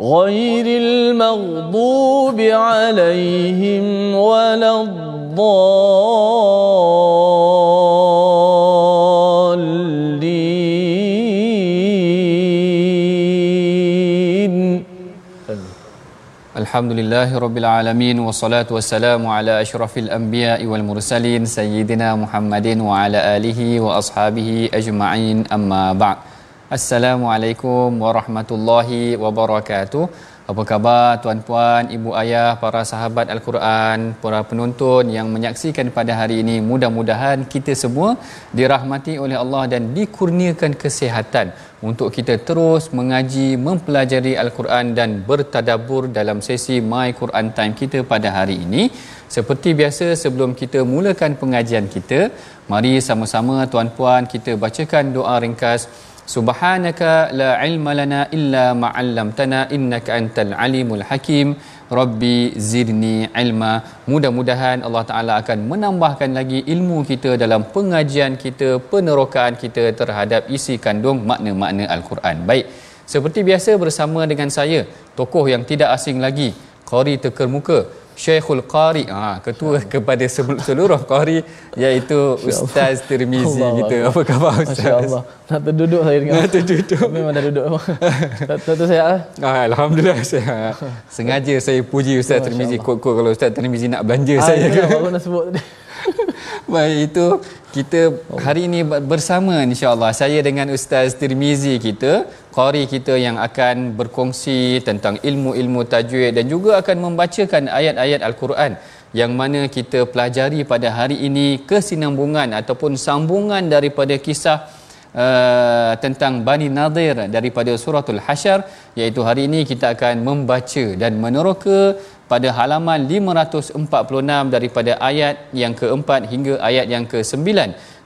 غير المغضوب عليهم ولا الضالين. الحمد لله رب العالمين والصلاة والسلام على أشرف الأنبياء والمرسلين سيدنا محمد وعلى آله وأصحابه أجمعين. أما بعد Assalamualaikum warahmatullahi wabarakatuh apa khabar tuan-puan, ibu ayah, para sahabat Al-Quran, para penonton yang menyaksikan pada hari ini. Mudah-mudahan kita semua dirahmati oleh Allah dan dikurniakan kesihatan untuk kita terus mengaji, mempelajari Al-Quran dan bertadabur dalam sesi My Quran Time kita pada hari ini. Seperti biasa sebelum kita mulakan pengajian kita, mari sama-sama tuan-puan kita bacakan doa ringkas Subhanaka la ilma lana illa ma 'allamtana innaka antal alimul hakim. Rabbi zidni ilma. Mudah-mudahan Allah Taala akan menambahkan lagi ilmu kita dalam pengajian kita, penerokaan kita terhadap isi kandung makna-makna Al-Quran. Baik. Seperti biasa bersama dengan saya, tokoh yang tidak asing lagi, Qari Tekermuka, Syekhul Qari ha, ketua kepada seluruh qari iaitu Ustaz Tirmizi kita. Apa khabar Ustaz? Masya-Allah. Nak terduduk saya dengar. Nak terduduk. Memang dah duduk. Tentu saya ah. Ah, Alhamdulillah saya sengaja saya puji Ustaz Tirmizi kod-kod kalau Ustaz Tirmizi nak belanja Ah, saya ke. baru nak sebut tadi. Baik itu kita hari ini bersama insya-Allah. Saya dengan Ustaz Tirmizi kita, qari kita yang akan berkongsi tentang ilmu-ilmu tajwid dan juga akan membacakan ayat-ayat Al-Quran yang mana kita pelajari pada hari ini kesinambungan ataupun sambungan daripada kisah Uh, tentang Bani Nadir daripada suratul Hasyar. Iaitu hari ini kita akan membaca dan meneroka pada halaman 546 daripada ayat yang keempat hingga ayat yang ke-9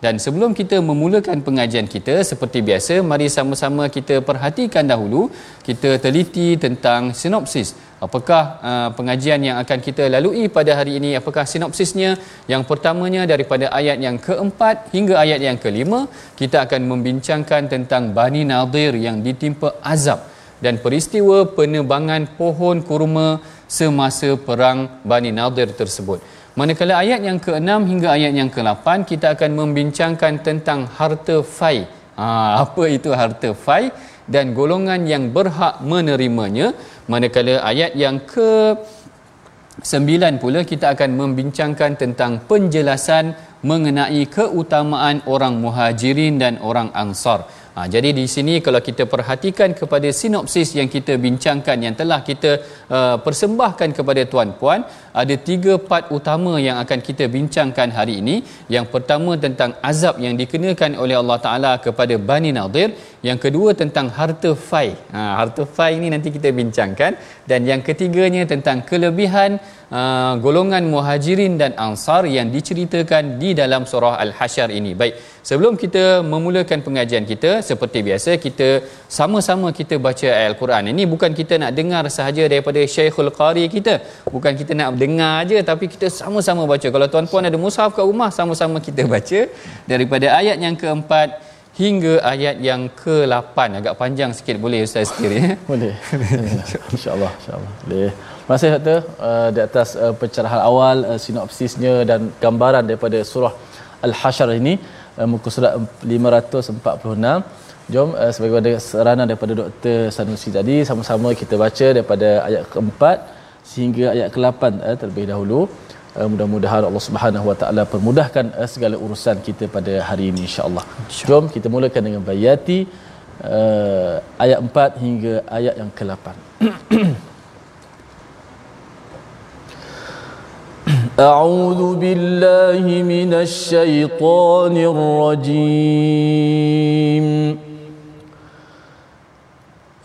dan sebelum kita memulakan pengajian kita seperti biasa mari sama-sama kita perhatikan dahulu kita teliti tentang sinopsis. Apakah uh, pengajian yang akan kita lalui pada hari ini? Apakah sinopsisnya? Yang pertamanya daripada ayat yang keempat hingga ayat yang kelima kita akan membincangkan tentang Bani Nadir yang ditimpa azab dan peristiwa penebangan pohon kurma semasa perang Bani Nadir tersebut. Manakala ayat yang ke-6 hingga ayat yang ke-8 kita akan membincangkan tentang harta fai. Ha, apa itu harta fai dan golongan yang berhak menerimanya. Manakala ayat yang ke Sembilan pula kita akan membincangkan tentang penjelasan mengenai keutamaan orang muhajirin dan orang ansar. Ha, jadi di sini kalau kita perhatikan kepada sinopsis yang kita bincangkan yang telah kita uh, persembahkan kepada tuan-puan, ada tiga part utama yang akan kita bincangkan hari ini. Yang pertama tentang azab yang dikenakan oleh Allah Taala kepada Bani Nadir, yang kedua tentang harta fai. Ha, harta fai ini nanti kita bincangkan dan yang ketiganya tentang kelebihan uh, golongan muhajirin dan ansar yang diceritakan di dalam surah Al-Hasyr ini. Baik, sebelum kita memulakan pengajian kita seperti biasa kita sama-sama kita baca Al-Quran. Ini bukan kita nak dengar sahaja daripada Syekhul Qari kita. Bukan kita nak dengar aja tapi kita sama-sama baca. Kalau tuan-puan ada mushaf kat rumah sama-sama kita baca daripada ayat yang keempat hingga ayat yang ke-8 agak panjang sikit boleh Ustaz setir ya. Boleh. InsyaAllah. InsyaAllah. Boleh. Terima kasih uh, di atas uh, pencerahan awal, uh, sinopsisnya dan gambaran daripada surah Al-Hasyr ini, uh, muka surat 546. Jom uh, sebagaimana saranan daripada Dr. Sanusi tadi, sama-sama kita baca daripada ayat keempat sehingga ayat ke-8 uh, terlebih dahulu uh, mudah-mudahan Allah Subhanahu Wa Taala permudahkan uh, segala urusan kita pada hari ini insya-Allah. Jom kita mulakan dengan bayati uh, ayat 4 hingga ayat yang ke-8. أعوذ بالله من الشيطان الرجيم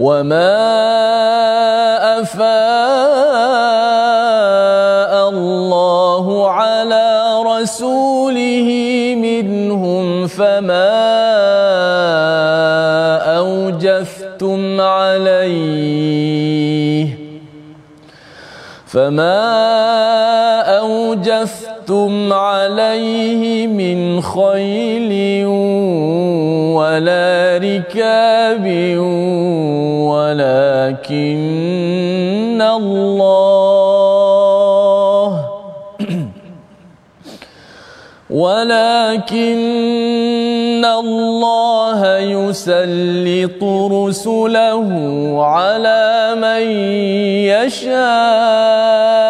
وما أفاء الله على رسوله منهم فما أوجفتم عليه فما أوجفتم عليه من خيل ولا ركاب ولكن الله ولكن الله يسلط رسله على من يشاء.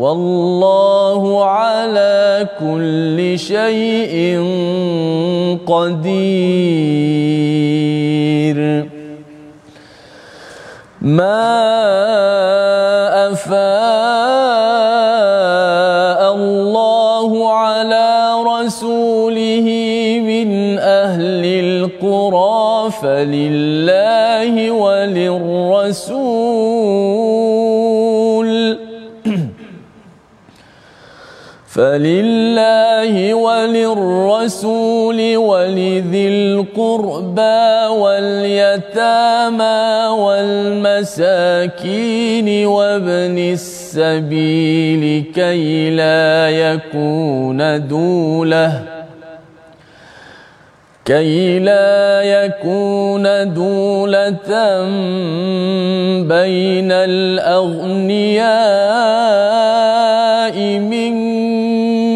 والله على كل شيء قدير. ما أفاء الله على رسوله من أهل القرى فلله وللرسول. فلله وللرسول ولذي القربى واليتامى والمساكين وابن السبيل كي لا يكون دوله كي لا يكون دولة بين الأغنياء منكم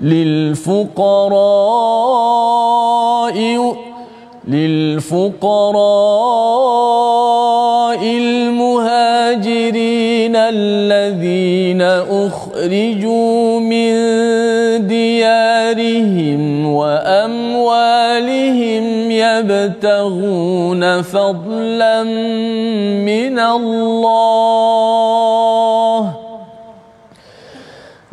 للفقراء للفقراء المهاجرين الذين أخرجوا من ديارهم وأموالهم يبتغون فضلا من الله.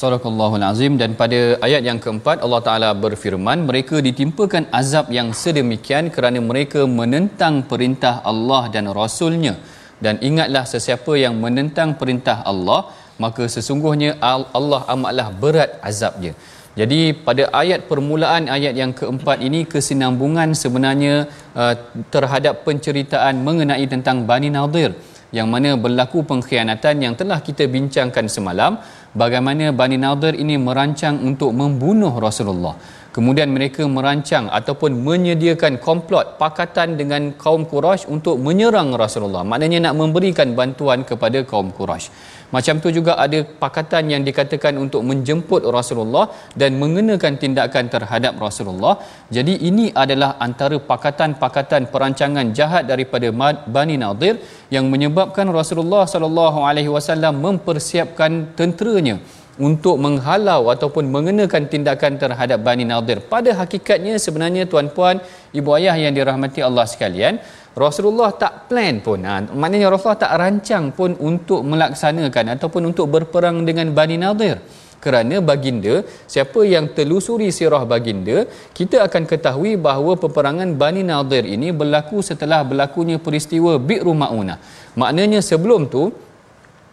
Sadaqallahul Azim. Dan pada ayat yang keempat Allah Taala berfirman mereka ditimpakan azab yang sedemikian kerana mereka menentang perintah Allah dan Rasulnya. Dan ingatlah sesiapa yang menentang perintah Allah maka sesungguhnya Allah amatlah berat azabnya. Jadi pada ayat permulaan ayat yang keempat ini kesinambungan sebenarnya uh, terhadap penceritaan mengenai tentang Bani Nadir yang mana berlaku pengkhianatan yang telah kita bincangkan semalam bagaimana Bani Nadir ini merancang untuk membunuh Rasulullah? Kemudian mereka merancang ataupun menyediakan komplot pakatan dengan kaum Quraisy untuk menyerang Rasulullah. Maknanya nak memberikan bantuan kepada kaum Quraisy macam tu juga ada pakatan yang dikatakan untuk menjemput Rasulullah dan mengenakan tindakan terhadap Rasulullah. Jadi ini adalah antara pakatan-pakatan perancangan jahat daripada Bani Nadir yang menyebabkan Rasulullah sallallahu alaihi wasallam mempersiapkan tenteranya untuk menghalau ataupun mengenakan tindakan terhadap Bani Nadir. Pada hakikatnya sebenarnya tuan-puan, ibu ayah yang dirahmati Allah sekalian, Rasulullah tak plan pun. Ha, maknanya Rasulullah tak rancang pun untuk melaksanakan ataupun untuk berperang dengan Bani Nadir. Kerana baginda, siapa yang telusuri sirah baginda, kita akan ketahui bahawa peperangan Bani Nadir ini berlaku setelah berlakunya peristiwa Bi'ru Ma'unah. Maknanya sebelum tu,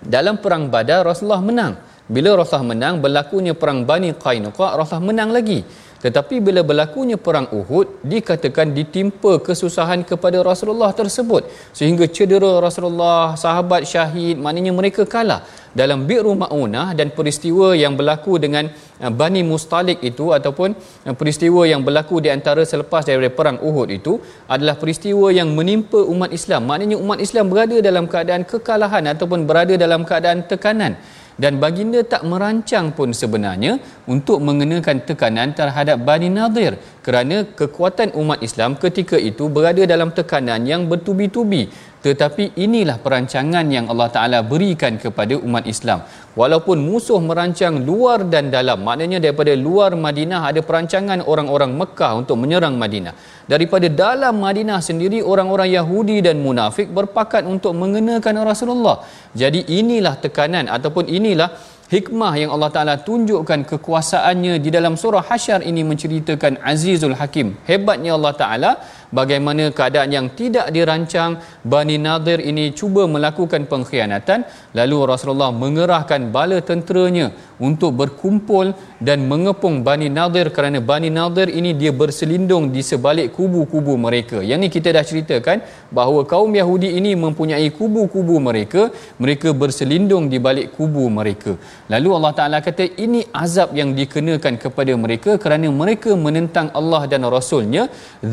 dalam perang badar Rasulullah menang. Bila Rasulullah menang, berlakunya perang Bani Qainuqa, Rasulullah menang lagi. Tetapi bila berlakunya perang Uhud, dikatakan ditimpa kesusahan kepada Rasulullah tersebut. Sehingga cedera Rasulullah, sahabat syahid, maknanya mereka kalah. Dalam Bi'ru Ma'unah dan peristiwa yang berlaku dengan uh, Bani Mustalik itu ataupun uh, peristiwa yang berlaku di antara selepas daripada perang Uhud itu adalah peristiwa yang menimpa umat Islam. Maknanya umat Islam berada dalam keadaan kekalahan ataupun berada dalam keadaan tekanan dan baginda tak merancang pun sebenarnya untuk mengenakan tekanan terhadap Bani Nadir kerana kekuatan umat Islam ketika itu berada dalam tekanan yang bertubi-tubi. Tetapi inilah perancangan yang Allah Taala berikan kepada umat Islam. Walaupun musuh merancang luar dan dalam maknanya daripada luar Madinah ada perancangan orang-orang Mekah untuk menyerang Madinah. Daripada dalam Madinah sendiri orang-orang Yahudi dan munafik berpakat untuk mengenakan Rasulullah. Jadi inilah tekanan ataupun inilah hikmah yang Allah Taala tunjukkan kekuasaannya di dalam surah Hasyar ini menceritakan Azizul Hakim. Hebatnya Allah Taala bagaimana keadaan yang tidak dirancang Bani Nadir ini cuba melakukan pengkhianatan lalu Rasulullah mengerahkan bala tenteranya untuk berkumpul dan mengepung Bani Nadir kerana Bani Nadir ini dia berselindung di sebalik kubu-kubu mereka. Yang ni kita dah ceritakan bahawa kaum Yahudi ini mempunyai kubu-kubu mereka, mereka berselindung di balik kubu mereka. Lalu Allah Taala kata ini azab yang dikenakan kepada mereka kerana mereka menentang Allah dan Rasulnya.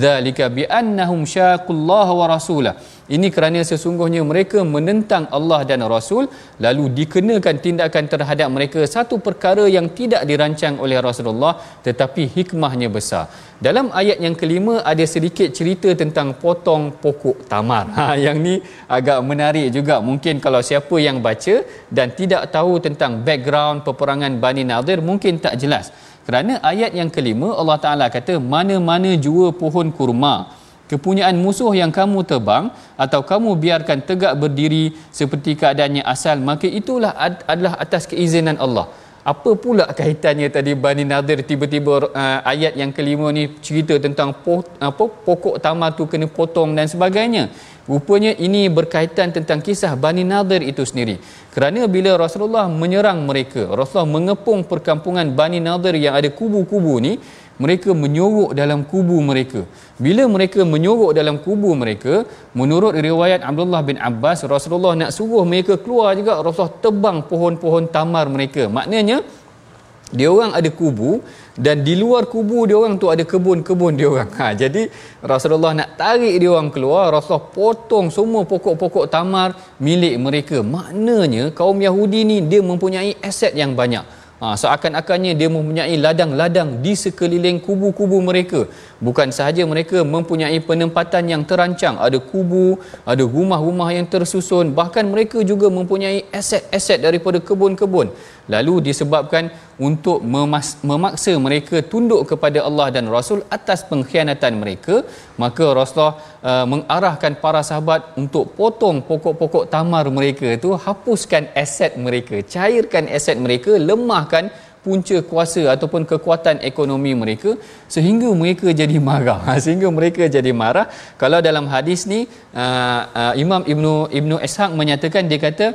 Zalika bi annahum syaqullaha wa rasulah ini kerana sesungguhnya mereka menentang Allah dan Rasul lalu dikenakan tindakan terhadap mereka satu perkara yang tidak dirancang oleh Rasulullah tetapi hikmahnya besar. Dalam ayat yang kelima ada sedikit cerita tentang potong pokok tamar. Ha yang ni agak menarik juga. Mungkin kalau siapa yang baca dan tidak tahu tentang background peperangan Bani Nadir mungkin tak jelas. Kerana ayat yang kelima Allah Taala kata mana-mana jua pohon kurma kepunyaan musuh yang kamu tebang atau kamu biarkan tegak berdiri seperti keadaannya asal maka itulah ad- adalah atas keizinan Allah. Apa pula kaitannya tadi Bani Nadir tiba-tiba uh, ayat yang kelima ni cerita tentang po, apa, pokok tamar tu kena potong dan sebagainya. Rupanya ini berkaitan tentang kisah Bani Nadir itu sendiri. Kerana bila Rasulullah menyerang mereka Rasulullah mengepung perkampungan Bani Nadir yang ada kubu-kubu ni mereka menyorok dalam kubu mereka. Bila mereka menyorok dalam kubu mereka, menurut riwayat Abdullah bin Abbas, Rasulullah nak suruh mereka keluar juga, Rasulullah tebang pohon-pohon tamar mereka. Maknanya, dia orang ada kubu dan di luar kubu dia orang tu ada kebun-kebun dia orang. Ha, jadi Rasulullah nak tarik dia orang keluar, Rasulullah potong semua pokok-pokok tamar milik mereka. Maknanya kaum Yahudi ni dia mempunyai aset yang banyak. Ha, seakan-akannya dia mempunyai ladang-ladang di sekeliling kubu-kubu mereka. Bukan sahaja mereka mempunyai penempatan yang terancang. Ada kubu, ada rumah-rumah yang tersusun. Bahkan mereka juga mempunyai aset-aset daripada kebun-kebun. Lalu disebabkan untuk memaksa mereka tunduk kepada Allah dan Rasul atas pengkhianatan mereka, maka Rasulullah uh, mengarahkan para sahabat untuk potong pokok-pokok tamar mereka itu, hapuskan aset mereka, cairkan aset mereka, lemahkan punca kuasa ataupun kekuatan ekonomi mereka sehingga mereka jadi marah. Sehingga mereka jadi marah. Kalau dalam hadis ni uh, uh, Imam Ibnu Ibnu Ishaq menyatakan dia kata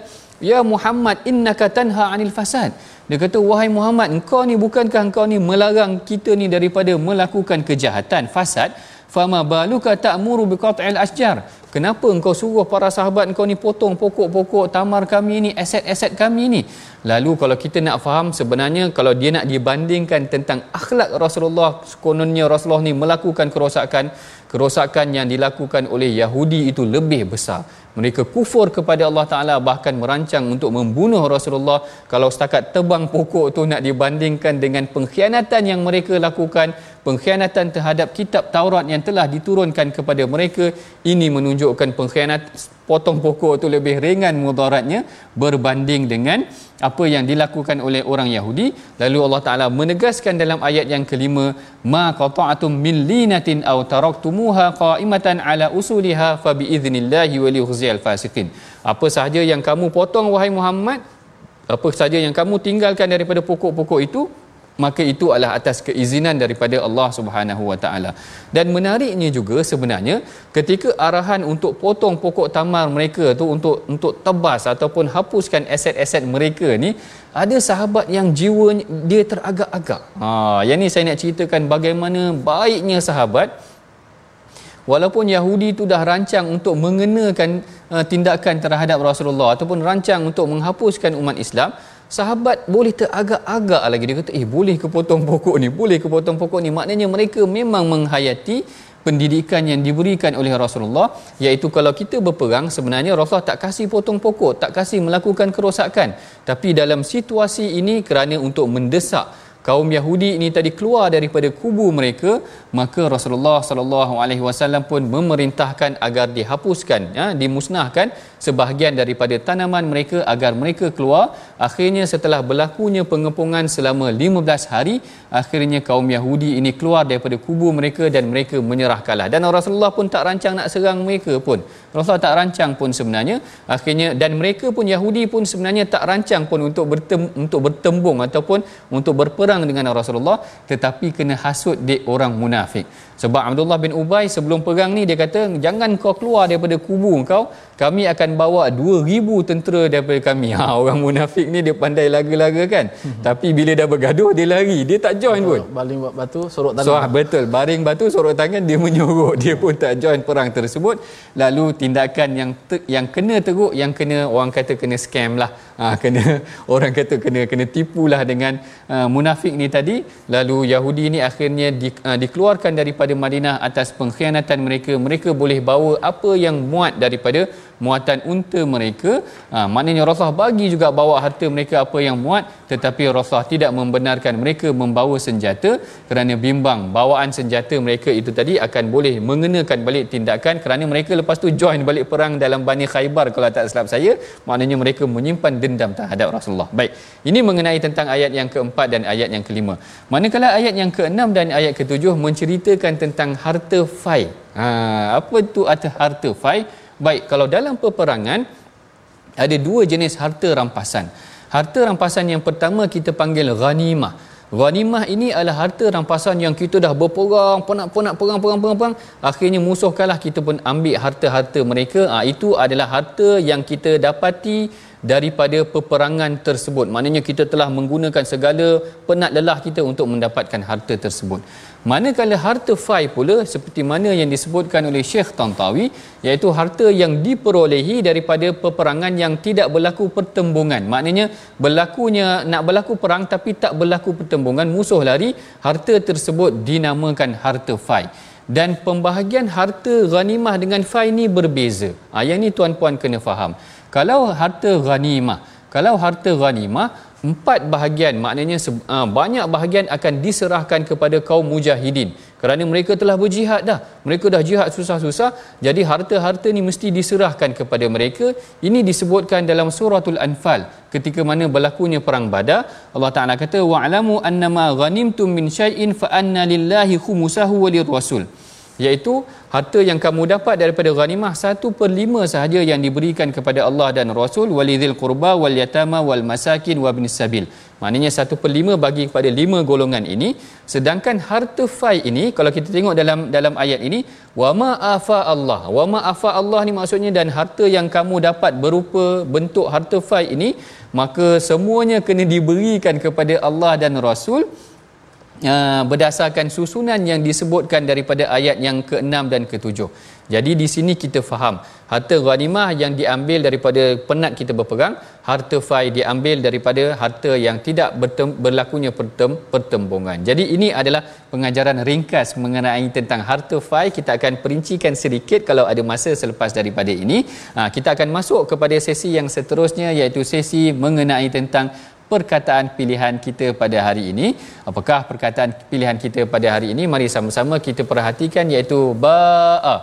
ya Muhammad innaka tanha anil fasad. Dia kata wahai Muhammad engkau ni bukankah engkau ni melarang kita ni daripada melakukan kejahatan fasad fama baluka ta'muru biqat'il asjar. Kenapa engkau suruh para sahabat engkau ni potong pokok-pokok tamar kami ni aset-aset kami ni? Lalu kalau kita nak faham sebenarnya kalau dia nak dibandingkan tentang akhlak Rasulullah kononnya Rasulullah ni melakukan kerosakan kerosakan yang dilakukan oleh Yahudi itu lebih besar. Mereka kufur kepada Allah Taala bahkan merancang untuk membunuh Rasulullah. Kalau setakat tebang pokok tu nak dibandingkan dengan pengkhianatan yang mereka lakukan pengkhianatan terhadap kitab Taurat yang telah diturunkan kepada mereka. Ini menunjukkan pengkhianat potong pokok itu lebih ringan mudaratnya berbanding dengan apa yang dilakukan oleh orang Yahudi. Lalu Allah Taala menegaskan dalam ayat yang kelima ma qata'tum min linatin aw taraktumuha qa'imatan ala usuliha fa bi idznillah wa liyukhziyal fasiqin. Apa sahaja yang kamu potong wahai Muhammad apa sahaja yang kamu tinggalkan daripada pokok-pokok itu maka itu adalah atas keizinan daripada Allah Subhanahu Wa Taala. Dan menariknya juga sebenarnya ketika arahan untuk potong pokok tamar mereka tu untuk untuk tebas ataupun hapuskan aset-aset mereka ni ada sahabat yang jiwa dia teragak-agak. Ha yang ni saya nak ceritakan bagaimana baiknya sahabat Walaupun Yahudi itu dah rancang untuk mengenakan uh, tindakan terhadap Rasulullah ataupun rancang untuk menghapuskan umat Islam, sahabat boleh teragak-agak lagi. Dia kata eh boleh ke potong pokok ni boleh ke potong pokok ni. Maknanya mereka memang menghayati pendidikan yang diberikan oleh Rasulullah iaitu kalau kita berperang sebenarnya Rasulullah tak kasih potong pokok tak kasih melakukan kerosakan. Tapi dalam situasi ini kerana untuk mendesak kaum Yahudi ini tadi keluar daripada kubu mereka maka Rasulullah sallallahu alaihi wasallam pun memerintahkan agar dihapuskan ya dimusnahkan sebahagian daripada tanaman mereka agar mereka keluar. Akhirnya setelah berlakunya pengepungan selama 15 hari akhirnya kaum Yahudi ini keluar daripada kubu mereka dan mereka menyerah kalah. Dan Rasulullah pun tak rancang nak serang mereka pun. Rasulullah tak rancang pun sebenarnya. Akhirnya dan mereka pun Yahudi pun sebenarnya tak rancang pun untuk bertem, untuk bertembung ataupun untuk berperang dengan Rasulullah. Tetapi kena hasut di orang munafik. Sebab Abdullah bin Ubay sebelum perang ni dia kata jangan kau keluar daripada kubu kau kami akan bawa 2000 tentera daripada kami. Ha orang munafik ni dia pandai laga-laga kan. Hmm. Tapi bila dah bergaduh dia lari. Dia tak join pun. Baling batu sorok tangan. So, betul. Baring batu sorok tangan dia menyorok. Dia pun tak join perang tersebut. Lalu tindakan yang te- yang kena teruk yang kena orang kata kena scam lah. Ha, kena orang kata kena kena tipulah dengan uh, munafik ni tadi. Lalu Yahudi ni akhirnya di, uh, dikeluarkan daripada Madinah atas pengkhianatan mereka. Mereka boleh bawa apa yang muat daripada muatan unta mereka. Ha, maknanya Rasulullah bagi juga bawa harta mereka apa yang muat tetapi Rasulullah tidak membenarkan mereka membawa senjata kerana bimbang bawaan senjata mereka itu tadi akan boleh mengenakan balik tindakan kerana mereka lepas tu join balik perang dalam Bani Khaybar kalau tak silap saya. Maknanya mereka menyimpan dendam terhadap Rasulullah. Baik ini mengenai tentang ayat yang keempat dan ayat yang kelima. Manakala ayat yang keenam dan ayat ketujuh menceritakan tentang harta fai. Ha, apa itu harta fai Baik, kalau dalam peperangan ada dua jenis harta rampasan. Harta rampasan yang pertama kita panggil ghanimah. Ghanimah ini adalah harta rampasan yang kita dah berperang, penak-penak perang, perang, perang, perang. Akhirnya musuh kalah, kita pun ambil harta-harta mereka. Ha, itu adalah harta yang kita dapati daripada peperangan tersebut. Maknanya kita telah menggunakan segala penat lelah kita untuk mendapatkan harta tersebut. Manakala harta fai pula seperti mana yang disebutkan oleh Syekh Tantawi iaitu harta yang diperolehi daripada peperangan yang tidak berlaku pertembungan. Maknanya berlakunya nak berlaku perang tapi tak berlaku pertembungan musuh lari, harta tersebut dinamakan harta fai. Dan pembahagian harta ghanimah dengan fai ni berbeza. Ha, yang ni tuan-puan kena faham. Kalau harta ghanimah, kalau harta ghanimah empat bahagian maknanya uh, banyak bahagian akan diserahkan kepada kaum mujahidin. Kerana mereka telah berjihad dah. Mereka dah jihad susah-susah jadi harta-harta ni mesti diserahkan kepada mereka. Ini disebutkan dalam suratul anfal ketika mana berlakunya perang badar. Allah Taala kata wa'lamu annama ghanimtum min syai'in fa anna lillahi khumsahu wa lirrasul iaitu harta yang kamu dapat daripada ghanimah satu per lima sahaja yang diberikan kepada Allah dan Rasul walidhil qurba wal yatama wal masakin wa bin sabil. Maknanya satu per lima bagi kepada lima golongan ini. Sedangkan harta fai ini kalau kita tengok dalam dalam ayat ini wa ma afa Allah. Wa ma afa Allah ni maksudnya dan harta yang kamu dapat berupa bentuk harta fai ini maka semuanya kena diberikan kepada Allah dan Rasul uh, berdasarkan susunan yang disebutkan daripada ayat yang ke-6 dan ke-7. Jadi di sini kita faham harta ghanimah yang diambil daripada penat kita berperang, harta fai diambil daripada harta yang tidak bertem, berlakunya pertem, pertembungan. Jadi ini adalah pengajaran ringkas mengenai tentang harta fai. Kita akan perincikan sedikit kalau ada masa selepas daripada ini. Ha, kita akan masuk kepada sesi yang seterusnya iaitu sesi mengenai tentang perkataan pilihan kita pada hari ini. Apakah perkataan pilihan kita pada hari ini? Mari sama-sama kita perhatikan iaitu ba'a,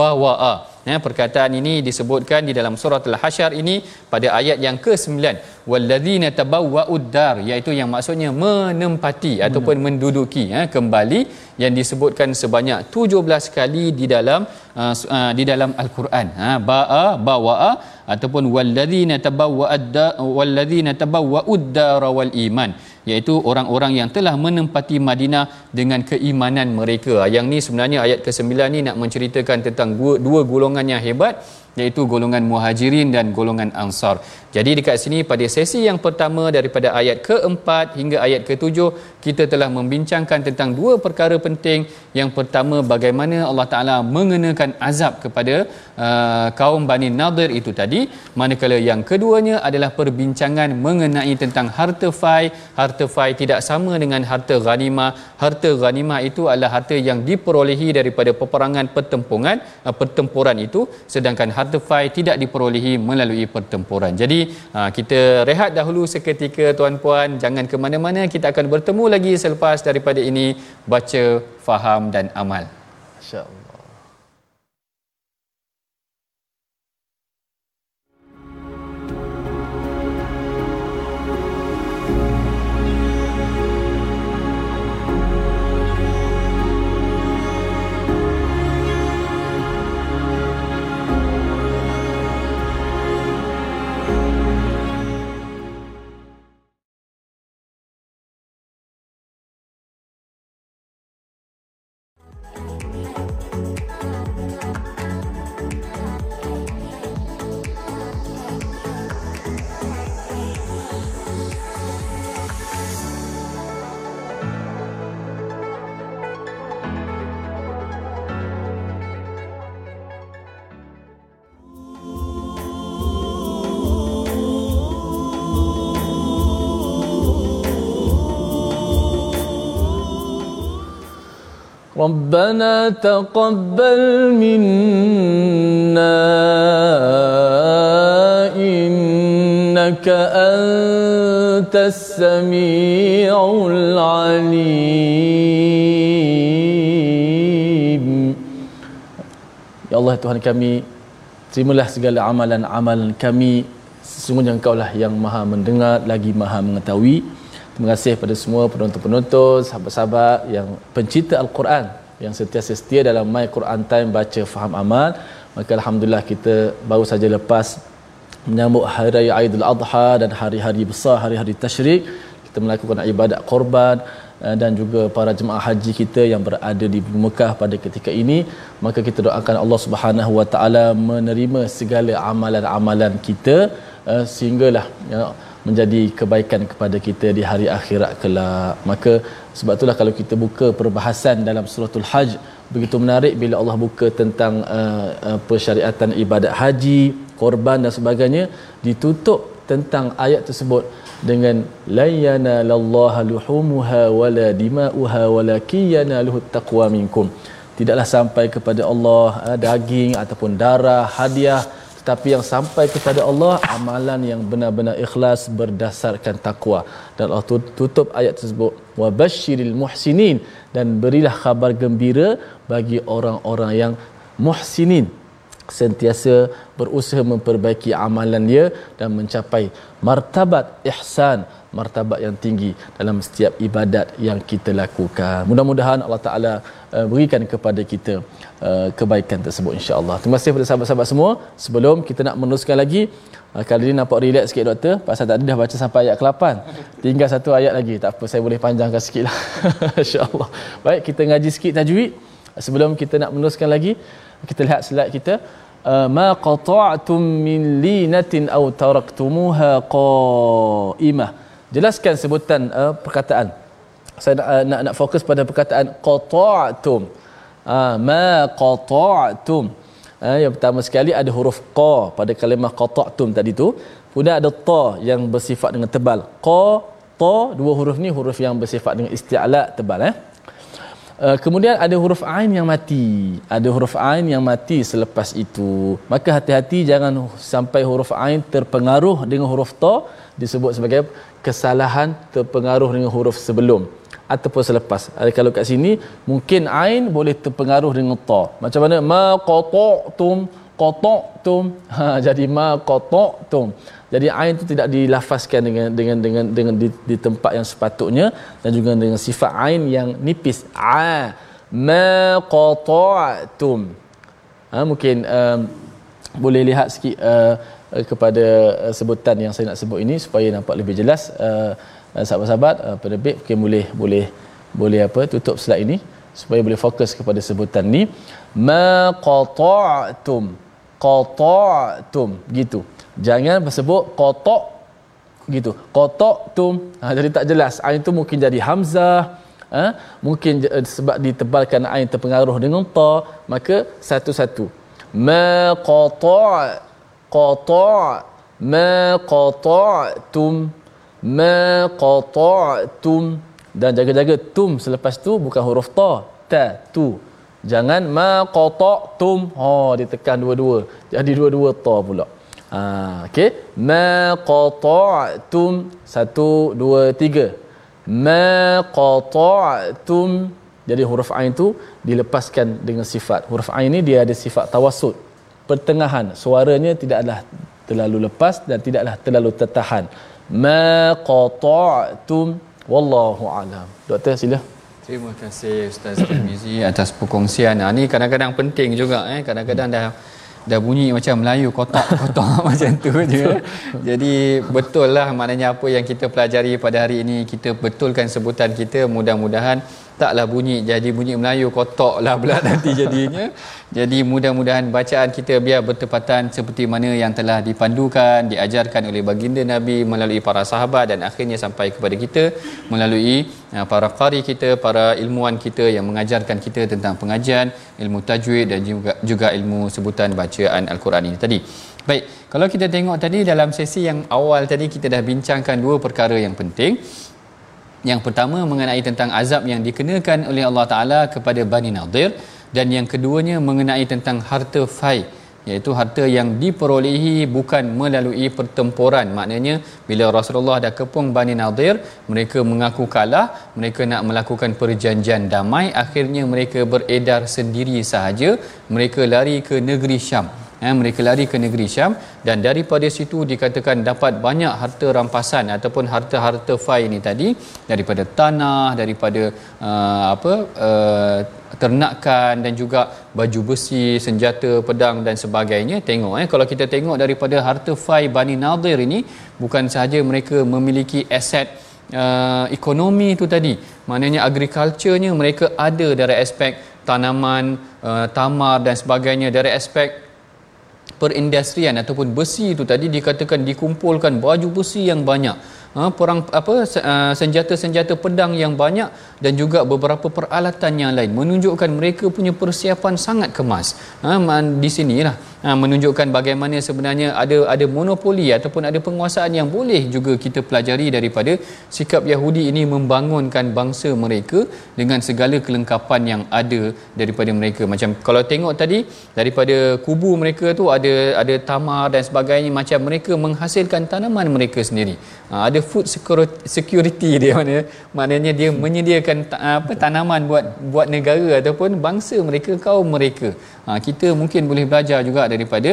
bawa'a. Ya, perkataan ini disebutkan di dalam surah Al-Hasyr ini pada ayat yang ke-9. Walladzina tabawwa'ud dar iaitu yang maksudnya menempati hmm. ataupun menduduki ya, kembali yang disebutkan sebanyak 17 kali di dalam uh, uh, di dalam Al-Quran. Ha, ba'a, bawa'a ataupun walladzina tabawwa'ad walladzina tabawwa'ud dar wal iman iaitu orang-orang yang telah menempati Madinah dengan keimanan mereka. Yang ni sebenarnya ayat ke-9 ni nak menceritakan tentang dua, dua golongan yang hebat iaitu golongan muhajirin dan golongan ansar. Jadi dekat sini pada sesi yang pertama daripada ayat keempat hingga ayat ketujuh kita telah membincangkan tentang dua perkara penting. Yang pertama bagaimana Allah Taala mengenakan azab kepada uh, kaum Bani Nadir itu tadi. Manakala yang keduanya adalah perbincangan mengenai tentang harta fai. Harta fai tidak sama dengan harta ghanimah. Harta ghanimah itu adalah harta yang diperolehi daripada peperangan pertempuran uh, pertempuran itu sedangkan harta fai tidak diperolehi melalui pertempuran. Jadi ha, kita rehat dahulu seketika tuan-puan jangan ke mana-mana kita akan bertemu lagi selepas daripada ini baca faham dan amal. Masya-Allah. ربنا تقبل منا إنك أنت السميع العليم Ya Allah Tuhan kami Terimalah segala amalan-amalan kami Sesungguhnya Engkau lah yang maha mendengar Lagi maha mengetahui Terima kasih kepada semua penonton-penonton, sahabat-sahabat yang pencinta Al-Quran yang sentiasa setia dalam My Quran Time baca faham amal. Maka alhamdulillah kita baru saja lepas menyambut hari raya Aidil Adha dan hari-hari besar, hari-hari tasyrik. Kita melakukan ibadat korban eh, dan juga para jemaah haji kita yang berada di Mekah pada ketika ini maka kita doakan Allah Subhanahu Wa Taala menerima segala amalan-amalan kita eh, sehinggalah ya menjadi kebaikan kepada kita di hari akhirat kelak. Maka sebab itulah kalau kita buka perbahasan dalam suratul hajj begitu menarik bila Allah buka tentang uh, uh, persyariatan ibadat haji, korban dan sebagainya ditutup tentang ayat tersebut dengan layyana lallahu luhumuha wala dima'uha walakin yanaluhu taqwa minkum. Tidaklah sampai kepada Allah uh, daging ataupun darah hadiah tapi yang sampai kepada Allah amalan yang benar-benar ikhlas berdasarkan takwa dan Allah tutup ayat tersebut. Wa basyiril muhsinin. Dan berilah khabar gembira bagi orang-orang yang muhsinin. Sentiasa berusaha memperbaiki amalan dia dan mencapai martabat ihsan martabat yang tinggi dalam setiap ibadat yang kita lakukan. Mudah-mudahan Allah Taala eh, berikan kepada kita eh, kebaikan tersebut insya-Allah. Terima kasih kepada sahabat-sahabat semua. Sebelum kita nak meneruskan lagi, eh, kali ini nampak relax sikit doktor pasal tadi dah baca sampai ayat ke-8. Tinggal satu ayat lagi. Tak apa, saya boleh panjangkan sikitlah. Insya-Allah. Baik, kita ngaji sikit tajwid. Sebelum kita nak meneruskan lagi, kita lihat slide kita ma qata'tum min linatin aw taraktumuha qa'imah jelaskan sebutan uh, perkataan. Saya nak, uh, nak nak fokus pada perkataan qata'tum. Uh, ma qata'tum. Uh, yang pertama sekali ada huruf qa pada kalimah qata'tum tadi tu. Kemudian ada ta yang bersifat dengan tebal. Qa ta dua huruf ni huruf yang bersifat dengan isti'la tebal eh Uh, kemudian ada huruf ain yang mati. Ada huruf ain yang mati selepas itu. Maka hati-hati jangan sampai huruf ain terpengaruh dengan huruf ta disebut sebagai kesalahan terpengaruh dengan huruf sebelum ataupun selepas. Kalau kat sini mungkin ain boleh terpengaruh dengan ta. Macam mana ma qata'tum qata'tum ha jadi ma qata'tum. Jadi ain itu tidak dilafazkan dengan dengan dengan dengan di, di tempat yang sepatutnya dan juga dengan sifat ain yang nipis. A ma qata'tum. Ha mungkin um, boleh lihat sikit uh, kepada uh, sebutan yang saya nak sebut ini supaya nampak lebih jelas uh, sahabat-sahabat uh, penerbit. Mungkin boleh boleh boleh apa tutup slide ini supaya boleh fokus kepada sebutan ni. Ma qata'tum. Qata'tum. Gitu jangan bersebut qata' gitu. Qata'tum ha, jadi tak jelas. Ain tu mungkin jadi hamzah ha? mungkin uh, sebab ditebalkan ain terpengaruh dengan ta maka satu-satu. Ma qata' qata' ma qata'tum ma qata'tum dan jaga-jaga tum selepas tu bukan huruf ta ta tu. Jangan ma qata'tum ha ditekan dua-dua. Jadi dua-dua ta pula ha okey. Ma qata'tum satu dua tiga. Ma qata'tum jadi huruf ain tu dilepaskan dengan sifat. Huruf ain ni dia ada sifat tawassut pertengahan suaranya tidaklah terlalu lepas dan tidaklah terlalu tertahan. Ma qata'tum wallahu alam. Doktor sila. Terima kasih ustaz Tirmizi atas perkongsian. Ini ah, kadang-kadang penting juga eh. Kadang-kadang dah dah bunyi macam Melayu kotak-kotak macam tu je. Jadi betul lah maknanya apa yang kita pelajari pada hari ini kita betulkan sebutan kita mudah-mudahan taklah bunyi jadi bunyi Melayu kotak lah pula nanti jadinya. Jadi mudah-mudahan bacaan kita biar bertepatan seperti mana yang telah dipandukan diajarkan oleh baginda Nabi melalui para sahabat dan akhirnya sampai kepada kita melalui uh, para qari kita para ilmuwan kita yang mengajarkan kita tentang pengajian ilmu tajwid dan juga juga ilmu sebutan bacaan al-Quran ini tadi. Baik kalau kita tengok tadi dalam sesi yang awal tadi kita dah bincangkan dua perkara yang penting yang pertama mengenai tentang azab yang dikenakan oleh Allah Taala kepada Bani Nadir. Dan yang keduanya mengenai tentang harta fai iaitu harta yang diperolehi bukan melalui pertempuran. Maknanya bila Rasulullah dah kepung Bani Nadir mereka mengaku kalah mereka nak melakukan perjanjian damai. Akhirnya mereka beredar sendiri sahaja. Mereka lari ke negeri Syam eh, mereka lari ke negeri Syam dan daripada situ dikatakan dapat banyak harta rampasan ataupun harta-harta fai ini tadi daripada tanah daripada uh, apa uh, ternakan dan juga baju besi senjata pedang dan sebagainya. Tengok eh kalau kita tengok daripada harta fai Bani Nadir ini bukan sahaja mereka memiliki aset uh, ekonomi itu tadi maknanya agriculture-nya mereka ada dari aspek tanaman uh, tamar dan sebagainya dari aspek perindustrian ataupun besi itu tadi dikatakan dikumpulkan baju besi yang banyak ha, perang apa uh, senjata-senjata pedang yang banyak dan juga beberapa peralatan yang lain. Menunjukkan mereka punya persiapan sangat kemas. Ha, di sinilah ha, menunjukkan bagaimana sebenarnya ada ada monopoli ataupun ada penguasaan yang boleh juga kita pelajari daripada sikap Yahudi ini membangunkan bangsa mereka dengan segala kelengkapan yang ada daripada mereka. Macam kalau tengok tadi daripada kubu mereka tu ada ada tamar dan sebagainya macam mereka menghasilkan tanaman mereka sendiri. Ha, ada food security dia mana. Maknanya dia menyediakan apa tanaman buat buat negara ataupun bangsa mereka kaum mereka. Ha, kita mungkin boleh belajar juga daripada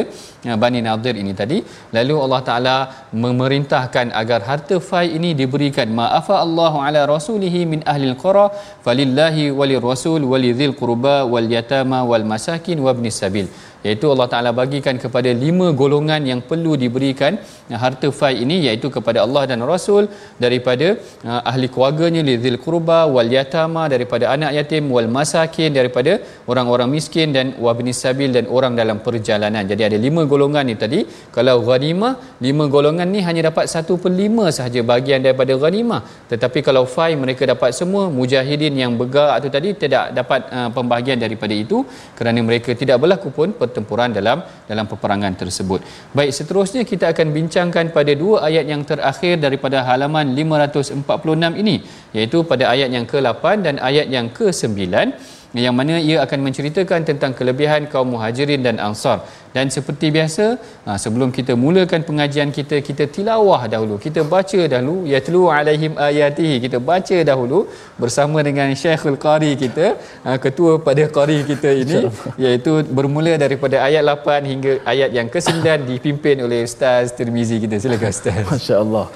uh, Bani Nadir ini tadi. Lalu Allah Taala memerintahkan agar harta fai ini diberikan. Ma'afa Allahu ala rasulihi min ahli al-qura falillahi walir rasul walidhil qurba wal yatama wal masakin wabnis sabil iaitu Allah Taala bagikan kepada lima golongan yang perlu diberikan uh, harta fai ini iaitu kepada Allah dan Rasul daripada uh, ahli keluarganya lidzil qurba wal yatama daripada anak yatim wal masakin daripada orang-orang miskin dan wabnis sabil dan orang dalam perjalanan. Jadi ada lima golongan ni tadi. Kalau ghanimah, lima golongan ni hanya dapat satu per lima sahaja bahagian daripada ghanimah. Tetapi kalau fai mereka dapat semua, mujahidin yang bergerak tu tadi tidak dapat uh, pembahagian daripada itu kerana mereka tidak berlaku pun pertempuran dalam dalam peperangan tersebut. Baik, seterusnya kita akan bincangkan pada dua ayat yang terakhir daripada halaman 546 ini iaitu pada ayat yang ke-8 dan ayat yang ke-9 yang mana ia akan menceritakan tentang kelebihan kaum muhajirin dan ansar. Dan seperti biasa ha, sebelum kita mulakan pengajian kita kita tilawah dahulu. Kita baca dahulu yatlu alaihim ayatihi. Kita baca dahulu bersama dengan Syekhul Qari kita ha, ketua pada qari kita ini iaitu bermula daripada ayat 8 hingga ayat yang ke-9 dipimpin oleh Ustaz Tirmizi kita. Silakan Ustaz. masya-Allah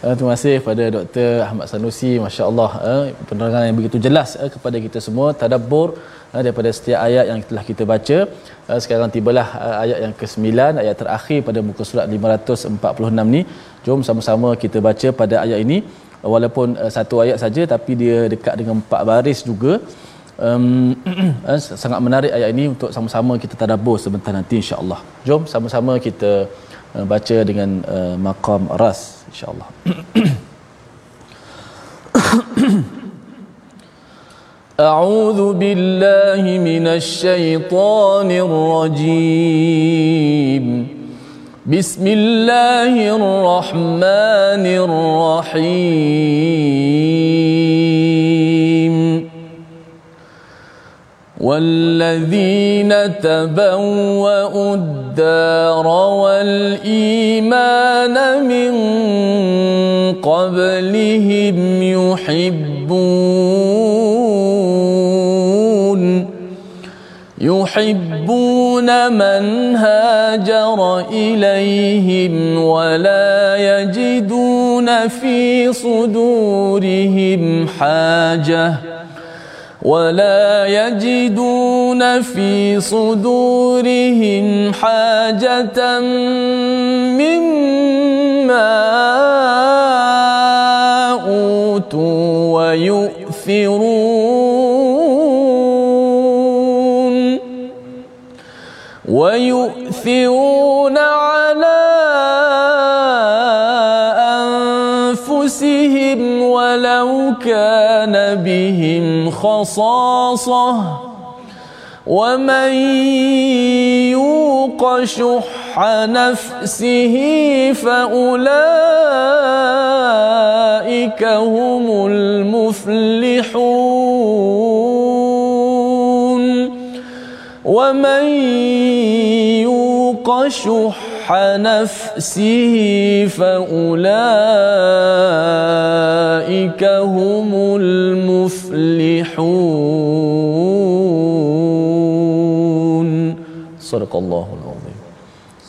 Uh, terima kasih kepada Dr. Ahmad Sanusi. masya-Allah uh, penerangan yang begitu jelas uh, kepada kita semua tadabbur uh, daripada setiap ayat yang telah kita baca. Uh, sekarang tibalah uh, ayat yang ke-9 ayat terakhir pada muka surat 546 ni. Jom sama-sama kita baca pada ayat ini. Uh, walaupun uh, satu ayat saja tapi dia dekat dengan empat baris juga. Um, uh, sangat menarik ayat ini untuk sama-sama kita tadabbur sebentar nanti insya-Allah. Jom sama-sama kita uh, baca dengan uh, maqam ras insyaallah أعوذ بالله من الشيطان الرجيم بسم الله الرحمن الرحيم والذين تبوأوا الدار والإيمان من قبلهم يحبون يحبون من هاجر إليهم ولا يجدون في صدورهم حاجة. ولا يجدون في صدورهم حاجة مما أوتوا ويؤثرون ويؤثرون على كان بهم خصاصة ومن يوق شح نفسه فأولئك هم المفلحون. ومن يوق شح نفسه فأولئك هم المفلحون صدق الله العظيم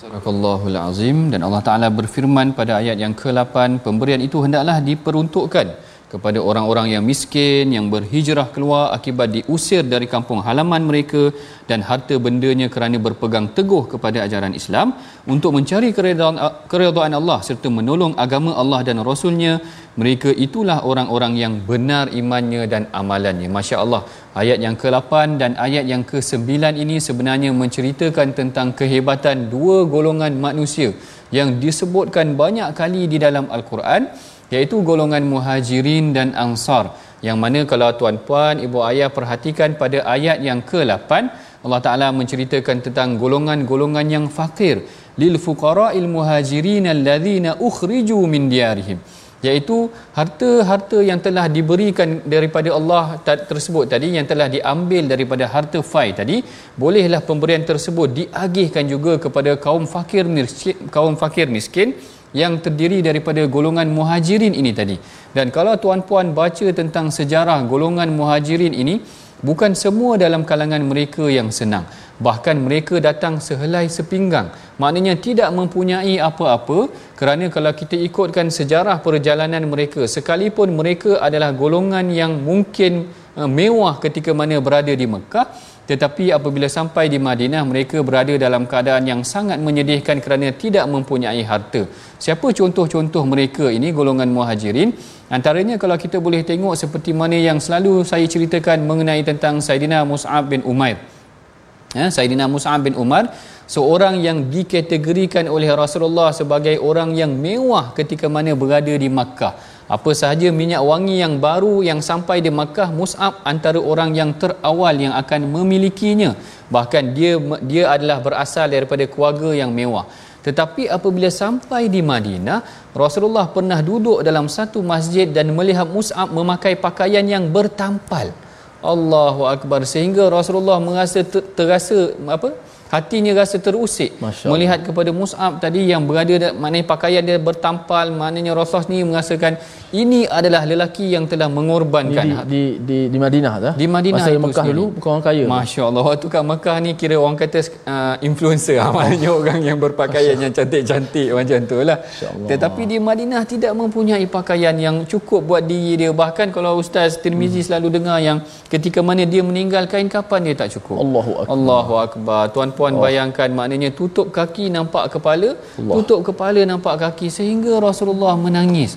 Sadaqallahul Azim dan Allah Taala berfirman pada ayat yang ke-8 pemberian itu hendaklah diperuntukkan kepada orang-orang yang miskin yang berhijrah keluar akibat diusir dari kampung halaman mereka dan harta bendanya kerana berpegang teguh kepada ajaran Islam untuk mencari keredaan, keredaan Allah serta menolong agama Allah dan Rasulnya. Mereka itulah orang-orang yang benar imannya dan amalannya. Masya Allah ayat yang ke-8 dan ayat yang ke-9 ini sebenarnya menceritakan tentang kehebatan dua golongan manusia yang disebutkan banyak kali di dalam Al-Quran iaitu golongan muhajirin dan ansar yang mana kalau tuan-puan ibu ayah perhatikan pada ayat yang ke-8 Allah Taala menceritakan tentang golongan-golongan yang fakir. Lil fuqara'il muhajirin allazina ukhriju min diyarihim. Iaitu harta-harta yang telah diberikan daripada Allah tersebut tadi yang telah diambil daripada harta fai tadi bolehlah pemberian tersebut diagihkan juga kepada kaum fakir miskin kaum fakir miskin yang terdiri daripada golongan muhajirin ini tadi. Dan kalau tuan-puan baca tentang sejarah golongan muhajirin ini, bukan semua dalam kalangan mereka yang senang bahkan mereka datang sehelai sepinggang maknanya tidak mempunyai apa-apa kerana kalau kita ikutkan sejarah perjalanan mereka sekalipun mereka adalah golongan yang mungkin uh, mewah ketika mana berada di Mekah tetapi apabila sampai di Madinah mereka berada dalam keadaan yang sangat menyedihkan kerana tidak mempunyai harta. Siapa contoh-contoh mereka? Ini golongan muhajirin. Antaranya kalau kita boleh tengok seperti mana yang selalu saya ceritakan mengenai tentang Saidina Mus'ab bin Umair. Ya, Saidina Mus'ab bin Umar seorang yang dikategorikan oleh Rasulullah sebagai orang yang mewah ketika mana berada di Makkah apa sahaja minyak wangi yang baru yang sampai di Makkah Mus'ab antara orang yang terawal yang akan memilikinya. Bahkan dia dia adalah berasal daripada keluarga yang mewah. Tetapi apabila sampai di Madinah Rasulullah pernah duduk dalam satu masjid dan melihat Mus'ab memakai pakaian yang bertampal. Allahu akbar. Sehingga Rasulullah merasa ter, terasa apa hatinya rasa terusik melihat kepada Mus'ab tadi yang berada maknanya pakaian dia bertampal maknanya Rasulullah ni merasakan ini adalah lelaki yang telah mengorbankan di di di, di Madinah dah? Di Madinah masa Mekah dulu bukan orang kaya Masya-Allah waktu kat Mekah ni kira orang kata uh, influencer ah, maknanya orang yang berpakaian yang cantik-cantik macam tu lah. Tetapi di Madinah tidak mempunyai pakaian yang cukup buat diri dia. Bahkan kalau Ustaz Tirmizi hmm. selalu dengar yang ketika mana dia meninggal kain kapan dia tak cukup? Allahu Akbar. Allahu Akbar. Tuan puan oh. bayangkan maknanya tutup kaki nampak kepala Allah. tutup kepala nampak kaki sehingga Rasulullah menangis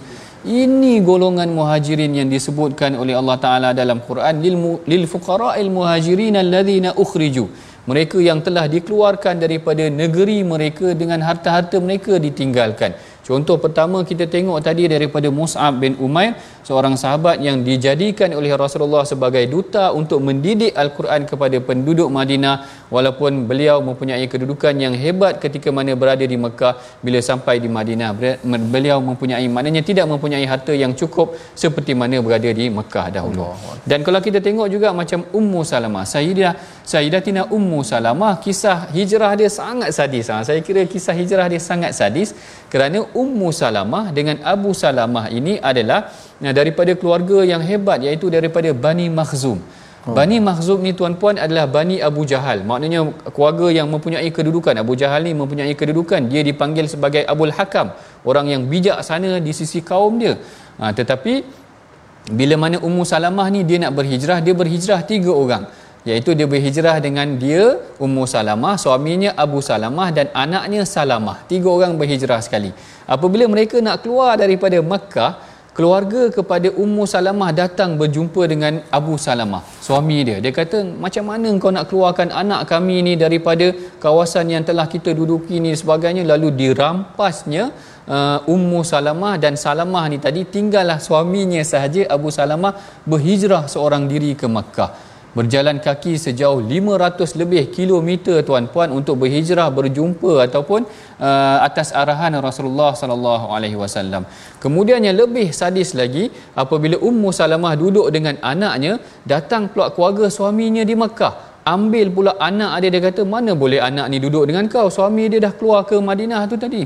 ini golongan muhajirin yang disebutkan oleh Allah Taala dalam Quran lil lil fuqara'il muhajirin alladhina ukhriju mereka yang telah dikeluarkan daripada negeri mereka dengan harta-harta mereka ditinggalkan Contoh pertama kita tengok tadi daripada Mus'ab bin Umair seorang sahabat yang dijadikan oleh Rasulullah sebagai duta untuk mendidik Al-Quran kepada penduduk Madinah. Walaupun beliau mempunyai kedudukan yang hebat ketika mana berada di Mekah bila sampai di Madinah beliau mempunyai maknanya tidak mempunyai harta yang cukup seperti mana berada di Mekah dahulu. Dan kalau kita tengok juga macam Ummu Salamah Sayyidah Sayyidatina Ummu Salamah kisah hijrah dia sangat sadis. Ha. saya kira kisah hijrah dia sangat sadis kerana Ummu Salamah dengan Abu Salamah ini adalah daripada keluarga yang hebat iaitu daripada Bani Makhzum Oh. Bani Makhzum ni tuan-puan adalah Bani Abu Jahal. Maknanya keluarga yang mempunyai kedudukan. Abu Jahal ni mempunyai kedudukan. Dia dipanggil sebagai Abul Hakam. Orang yang bijak sana di sisi kaum dia. Ha, tetapi bila mana Ummu Salamah ni dia nak berhijrah, dia berhijrah tiga orang. Iaitu dia berhijrah dengan dia, Ummu Salamah, suaminya Abu Salamah dan anaknya Salamah. Tiga orang berhijrah sekali. Apabila mereka nak keluar daripada Makkah, keluarga kepada Ummu Salamah datang berjumpa dengan Abu Salamah suami dia dia kata macam mana kau nak keluarkan anak kami ni daripada kawasan yang telah kita duduki ni sebagainya lalu dirampasnya uh, Ummu Salamah dan Salamah ni tadi tinggallah suaminya sahaja Abu Salamah berhijrah seorang diri ke Makkah berjalan kaki sejauh 500 lebih kilometer tuan-puan untuk berhijrah berjumpa ataupun uh, atas arahan Rasulullah sallallahu alaihi wasallam. Kemudian yang lebih sadis lagi apabila Ummu Salamah duduk dengan anaknya datang pula keluarga suaminya di Mekah. Ambil pula anak dia dia kata mana boleh anak ni duduk dengan kau? Suami dia dah keluar ke Madinah tu tadi.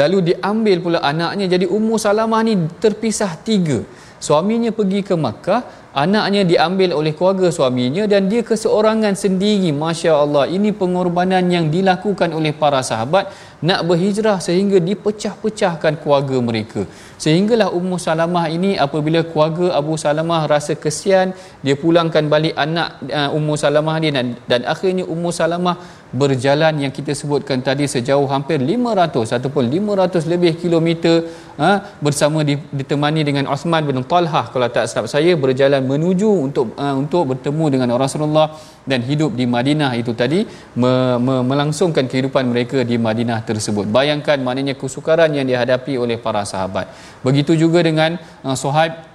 Lalu diambil pula anaknya. Jadi Ummu Salamah ni terpisah tiga suaminya pergi ke Makkah anaknya diambil oleh keluarga suaminya dan dia keseorangan sendiri. Masya Allah ini pengorbanan yang dilakukan oleh para sahabat nak berhijrah sehingga dipecah-pecahkan keluarga mereka. Sehinggalah Ummu Salamah ini apabila keluarga Abu Salamah rasa kesian dia pulangkan balik anak uh, Ummu Salamah dia dan, dan akhirnya Ummu Salamah berjalan yang kita sebutkan tadi sejauh hampir 500 ataupun 500 lebih kilometer ha, bersama ditemani dengan Osman bin Talhah kalau tak silap saya berjalan menuju untuk uh, untuk bertemu dengan Rasulullah dan hidup di Madinah itu tadi me, me, melangsungkan kehidupan mereka di Madinah tersebut bayangkan maknanya kesukaran yang dihadapi oleh para sahabat begitu juga dengan uh, Suhaib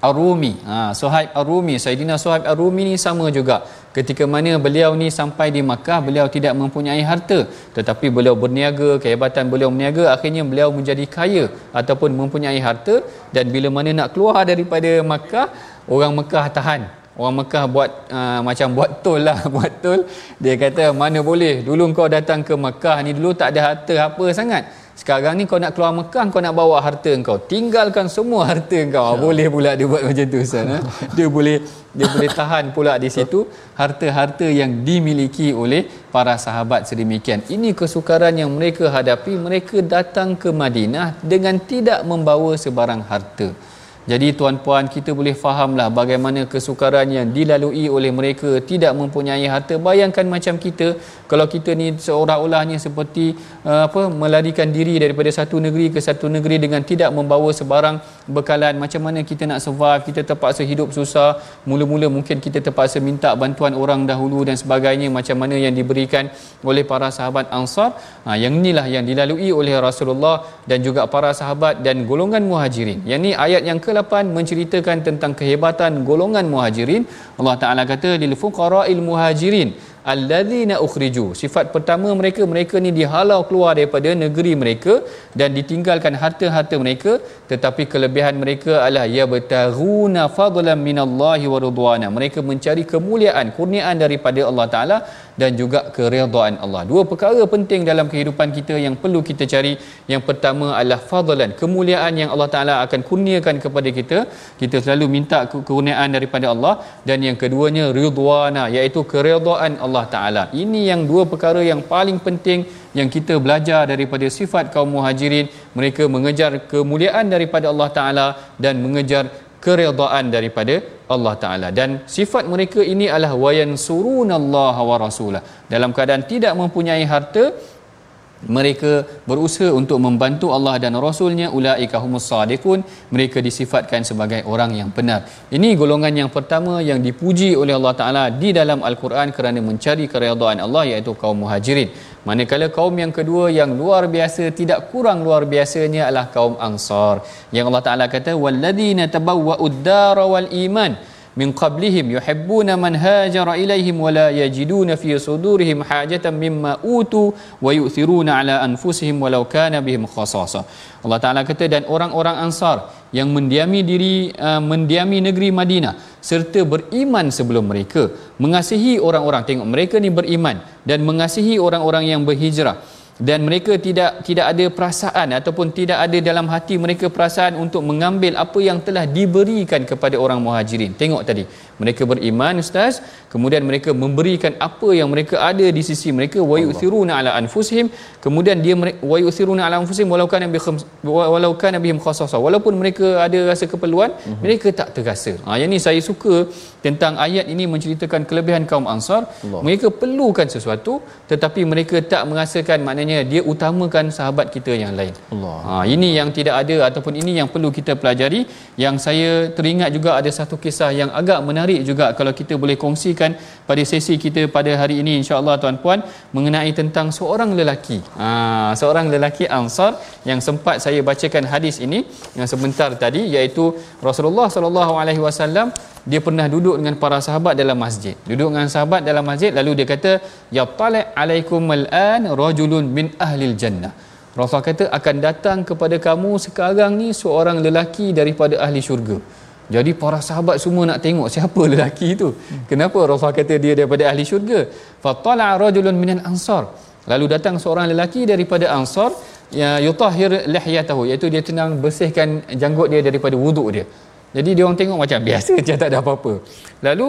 Ar-Rumi. Ha, Suhaib Ar-Rumi, Saidina Suhaib Ar-Rumi ni sama juga. Ketika mana beliau ni sampai di Makkah, beliau tidak mempunyai harta. Tetapi beliau berniaga, kehebatan beliau berniaga, akhirnya beliau menjadi kaya ataupun mempunyai harta. Dan bila mana nak keluar daripada Makkah, orang Makkah tahan. Orang Mekah buat uh, macam buat tol lah, buat tol. Dia kata mana boleh, dulu kau datang ke Mekah ni dulu tak ada harta apa sangat sekarang ni kau nak keluar Mekah kau nak bawa harta kau. Tinggalkan semua harta kau. Ya. boleh pula dia buat macam tu Ustaz ha? dia boleh dia boleh tahan pula di situ harta-harta yang dimiliki oleh para sahabat sedemikian. Ini kesukaran yang mereka hadapi. Mereka datang ke Madinah dengan tidak membawa sebarang harta jadi tuan-puan kita boleh fahamlah bagaimana kesukaran yang dilalui oleh mereka tidak mempunyai harta. Bayangkan macam kita kalau kita ni seolah-olahnya seperti uh, apa melarikan diri daripada satu negeri ke satu negeri dengan tidak membawa sebarang bekalan. Macam mana kita nak survive? Kita terpaksa hidup susah. Mula-mula mungkin kita terpaksa minta bantuan orang dahulu dan sebagainya macam mana yang diberikan oleh para sahabat Ansar. Ha, yang inilah yang dilalui oleh Rasulullah dan juga para sahabat dan golongan Muhajirin. Yang ni ayat yang ke menceritakan tentang kehebatan golongan muhajirin Allah Taala kata lil fuqara'il muhajirin alladzina ukhriju. Sifat pertama mereka mereka ni dihalau keluar daripada negeri mereka dan ditinggalkan harta-harta mereka. Tetapi kelebihan mereka adalah ya bataghuna fadlan minallahi wa mereka mencari kemuliaan kurniaan daripada Allah taala dan juga keridhaan Allah. Dua perkara penting dalam kehidupan kita yang perlu kita cari. Yang pertama adalah fadlan kemuliaan yang Allah taala akan kurniakan kepada kita. Kita selalu minta kekurniaan daripada Allah. Dan yang keduanya ridwana iaitu keridhaan Allah taala. Ini yang dua perkara yang paling penting yang kita belajar daripada sifat kaum muhajirin. Mereka mengejar kemuliaan daripada Allah taala dan mengejar keredaan daripada Allah taala. Dan sifat mereka ini adalah wayan surunallaha wa rasulah. Dalam keadaan tidak mempunyai harta mereka berusaha untuk membantu Allah dan Rasulnya ulaika humus sadiqun. Mereka disifatkan sebagai orang yang benar. Ini golongan yang pertama yang dipuji oleh Allah Taala di dalam al-Quran kerana mencari keridhaan Allah iaitu kaum muhajirin. Manakala kaum yang kedua yang luar biasa tidak kurang luar biasanya adalah kaum ansar. Yang Allah Taala kata walladzina tabawwa'ud dara wal iman min qablihim yuhibbuna man hajara ilaihim wa la yajiduna fi sudurihim hajatan mimma utu wa yu'thiruna ala anfusihim walau kana bihim khasasa. Allah Taala kata dan orang-orang Ansar yang mendiami diri uh, mendiami negeri Madinah serta beriman sebelum mereka mengasihi orang-orang tengok mereka ni beriman dan mengasihi orang-orang yang berhijrah dan mereka tidak tidak ada perasaan ataupun tidak ada dalam hati mereka perasaan untuk mengambil apa yang telah diberikan kepada orang muhajirin. Tengok tadi mereka beriman ustaz. Kemudian mereka memberikan apa yang mereka ada di sisi mereka. Wa yuthiruna ala anfusihim. Kemudian dia wa yuthiruna ala anfusihim walau kana bihim walau kana bihim khassasa walaupun mereka ada rasa keperluan uh-huh. mereka tak terasa. Ha yang ni saya suka tentang ayat ini menceritakan kelebihan kaum ansar. Allah. mereka perlukan sesuatu tetapi mereka tak merasakan maknanya dia utamakan sahabat kita yang lain Allah. ha ini yang tidak ada ataupun ini yang perlu kita pelajari yang saya teringat juga ada satu kisah yang agak menarik juga kalau kita boleh kongsikan pada sesi kita pada hari ini insya-Allah tuan-puan mengenai tentang seorang lelaki. Ha, seorang lelaki Ansar yang sempat saya bacakan hadis ini yang sebentar tadi iaitu Rasulullah sallallahu alaihi wasallam dia pernah duduk dengan para sahabat dalam masjid. Duduk dengan sahabat dalam masjid lalu dia kata ya tala alaikum al-an rajulun min ahli jannah. Rasul kata akan datang kepada kamu sekarang ni seorang lelaki daripada ahli syurga. Jadi para sahabat semua nak tengok siapa lelaki itu. Kenapa Rasul kata dia daripada ahli syurga? Fatala rajulun minal ansar. Lalu datang seorang lelaki daripada ansar ya yutahhir lihyatahu iaitu dia tenang bersihkan janggut dia daripada wuduk dia. Jadi dia orang tengok macam biasa je tak ada apa-apa. Lalu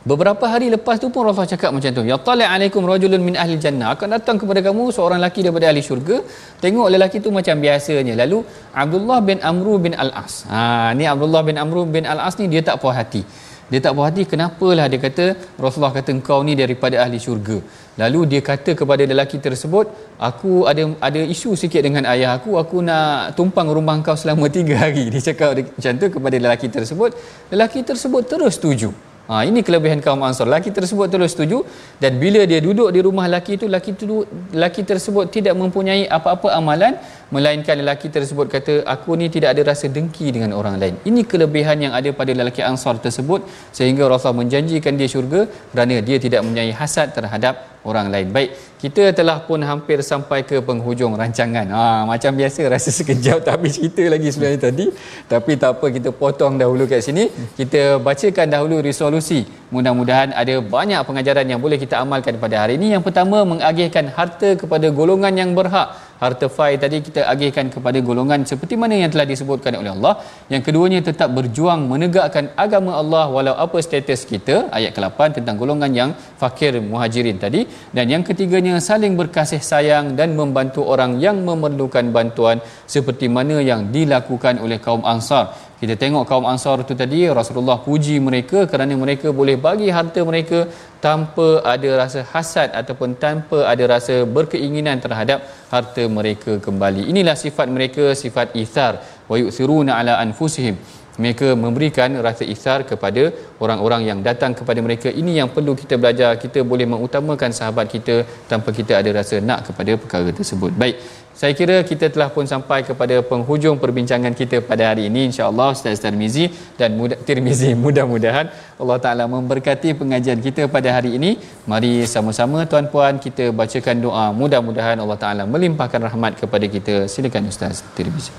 Beberapa hari lepas tu pun Rasulullah cakap macam tu. Ya tala alaikum rajulun min ahli jannah. Akan datang kepada kamu seorang lelaki daripada ahli syurga. Tengok lelaki tu macam biasanya. Lalu Abdullah bin Amru bin Al-As. Ha ni Abdullah bin Amru bin Al-As ni dia tak puas hati. Dia tak puas hati kenapalah dia kata Rasulullah kata engkau ni daripada ahli syurga. Lalu dia kata kepada lelaki tersebut, aku ada ada isu sikit dengan ayah aku, aku nak tumpang rumah engkau selama tiga hari. Dia cakap macam tu kepada lelaki tersebut. Lelaki tersebut terus setuju. Ha, ini kelebihan kaum Ansar. Laki tersebut terus setuju dan bila dia duduk di rumah laki itu, laki itu laki tersebut tidak mempunyai apa-apa amalan melainkan lelaki tersebut kata aku ni tidak ada rasa dengki dengan orang lain. Ini kelebihan yang ada pada lelaki Ansar tersebut sehingga Rasul menjanjikan dia syurga kerana dia tidak mempunyai hasad terhadap orang lain. Baik, kita telah pun hampir sampai ke penghujung rancangan. Ha, macam biasa rasa sekejap tak habis cerita lagi sebenarnya tadi. Tapi tak apa kita potong dahulu kat sini. Kita bacakan dahulu resolusi. Mudah-mudahan ada banyak pengajaran yang boleh kita amalkan pada hari ini. Yang pertama mengagihkan harta kepada golongan yang berhak harta fai tadi kita agihkan kepada golongan seperti mana yang telah disebutkan oleh Allah. Yang keduanya tetap berjuang menegakkan agama Allah walau apa status kita. Ayat ke-8 tentang golongan yang fakir muhajirin tadi. Dan yang ketiganya saling berkasih sayang dan membantu orang yang memerlukan bantuan seperti mana yang dilakukan oleh kaum Ansar kita tengok kaum Ansar itu tadi Rasulullah puji mereka kerana mereka boleh bagi harta mereka tanpa ada rasa hasad ataupun tanpa ada rasa berkeinginan terhadap harta mereka kembali. Inilah sifat mereka, sifat ithar wa yu'thiruna ala anfusihim. Mereka memberikan rasa ithar kepada orang-orang yang datang kepada mereka. Ini yang perlu kita belajar. Kita boleh mengutamakan sahabat kita tanpa kita ada rasa nak kepada perkara tersebut. Baik. Saya kira kita telah pun sampai kepada penghujung perbincangan kita pada hari ini insya-Allah Ustaz Tirmizi dan muda, Tirmizi mudah-mudahan Allah Taala memberkati pengajian kita pada hari ini. Mari sama-sama tuan-puan kita bacakan doa. Mudah-mudahan Allah Taala melimpahkan rahmat kepada kita. Silakan Ustaz Tirmizi.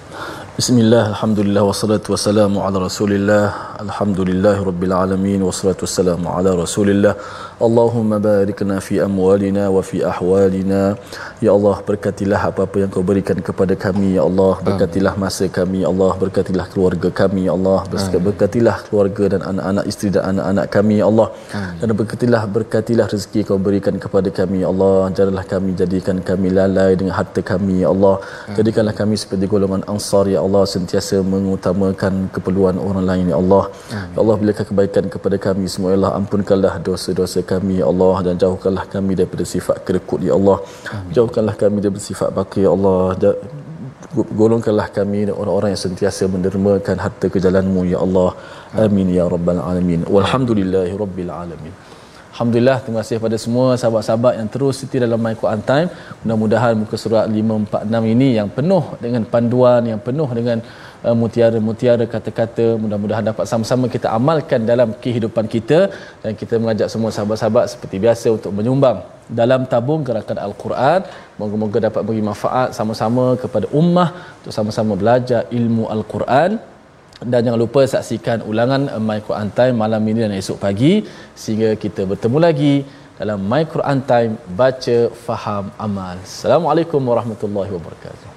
Bismillah, Alhamdulillah, wassalatu wassalamu ala rasulillah Alhamdulillah, Rabbil alamin Wassalatu wassalamu ala rasulillah Allahumma barikna fi amwalina wa fi ahwalina Ya Allah, berkatilah apa-apa yang kau berikan kepada kami Ya Allah, berkatilah masa kami Ya Allah, berkatilah keluarga kami Ya Allah, berkatilah keluarga dan anak-anak isteri dan anak-anak kami Ya Allah Dan berkatilah, berkatilah rezeki kau berikan kepada kami Ya Allah, janganlah kami jadikan kami lalai dengan harta kami Ya Allah, jadikanlah kami seperti golongan ansar Ya Allah sentiasa mengutamakan keperluan orang lain ya Allah. Ya Allah bila kebaikan kepada kami semua ya Allah ampunkanlah dosa-dosa kami ya Allah dan jauhkanlah kami daripada sifat kerekut ya Allah. Jauhkanlah kami daripada sifat bakir ya Allah. Golongkanlah kami orang-orang yang sentiasa mendermakan harta ke jalanmu ya Allah. Amin ya rabbal alamin. Walhamdulillahi rabbil alamin. Alhamdulillah terima kasih kepada semua sahabat-sahabat yang terus setia dalam My Quran Time. Mudah-mudahan muka surat 546 ini yang penuh dengan panduan, yang penuh dengan uh, mutiara-mutiara kata-kata mudah-mudahan dapat sama-sama kita amalkan dalam kehidupan kita dan kita mengajak semua sahabat-sahabat seperti biasa untuk menyumbang dalam tabung gerakan Al-Quran moga-moga dapat beri manfaat sama-sama kepada ummah untuk sama-sama belajar ilmu Al-Quran dan jangan lupa saksikan ulangan My Quran Time malam ini dan esok pagi sehingga kita bertemu lagi dalam My Quran Time baca faham amal. Assalamualaikum warahmatullahi wabarakatuh.